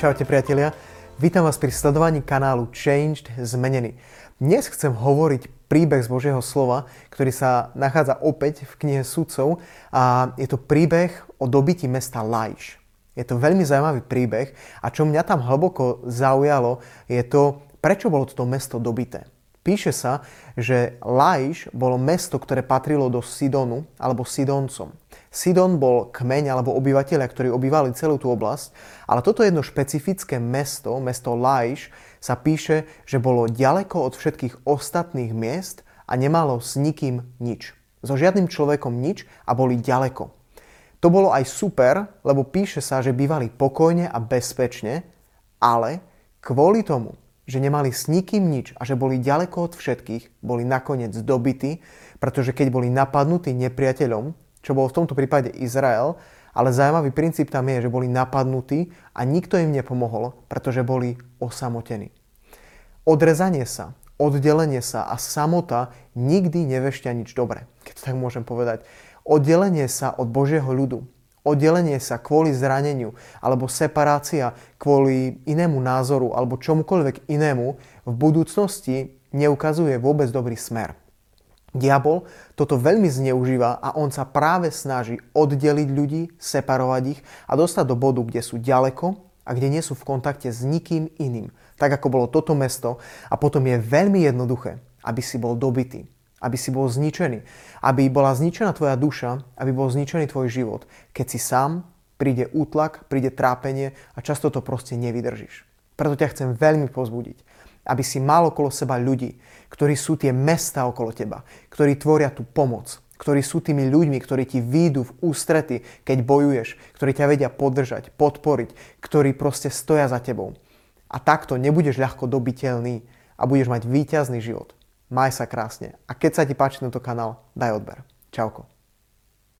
Čaute priatelia, vítam vás pri sledovaní kanálu Changed Zmenený. Dnes chcem hovoriť príbeh z Božieho slova, ktorý sa nachádza opäť v knihe sudcov a je to príbeh o dobití mesta Lajš. Je to veľmi zaujímavý príbeh a čo mňa tam hlboko zaujalo je to, prečo bolo toto mesto dobité. Píše sa, že Lajš bolo mesto, ktoré patrilo do Sidonu alebo Sidoncom. Sidon bol kmeň alebo obyvateľia, ktorí obývali celú tú oblasť, ale toto jedno špecifické mesto, mesto Lajš, sa píše, že bolo ďaleko od všetkých ostatných miest a nemalo s nikým nič. So žiadnym človekom nič a boli ďaleko. To bolo aj super, lebo píše sa, že bývali pokojne a bezpečne, ale kvôli tomu, že nemali s nikým nič a že boli ďaleko od všetkých, boli nakoniec dobití, pretože keď boli napadnutí nepriateľom, čo bol v tomto prípade Izrael, ale zaujímavý princíp tam je, že boli napadnutí a nikto im nepomohol, pretože boli osamotení. Odrezanie sa, oddelenie sa a samota nikdy nevešťa nič dobré, keď to tak môžem povedať. Oddelenie sa od Božieho ľudu, oddelenie sa kvôli zraneniu alebo separácia kvôli inému názoru alebo čomukoľvek inému v budúcnosti neukazuje vôbec dobrý smer. Diabol toto veľmi zneužíva a on sa práve snaží oddeliť ľudí, separovať ich a dostať do bodu, kde sú ďaleko a kde nie sú v kontakte s nikým iným. Tak ako bolo toto mesto a potom je veľmi jednoduché, aby si bol dobitý, aby si bol zničený, aby bola zničená tvoja duša, aby bol zničený tvoj život. Keď si sám, príde útlak, príde trápenie a často to proste nevydržíš. Preto ťa chcem veľmi pozbudiť aby si mal okolo seba ľudí, ktorí sú tie mesta okolo teba, ktorí tvoria tú pomoc, ktorí sú tými ľuďmi, ktorí ti výjdu v ústrety, keď bojuješ, ktorí ťa vedia podržať, podporiť, ktorí proste stoja za tebou. A takto nebudeš ľahko dobiteľný a budeš mať výťazný život. Maj sa krásne. A keď sa ti páči tento kanál, daj odber. Čauko.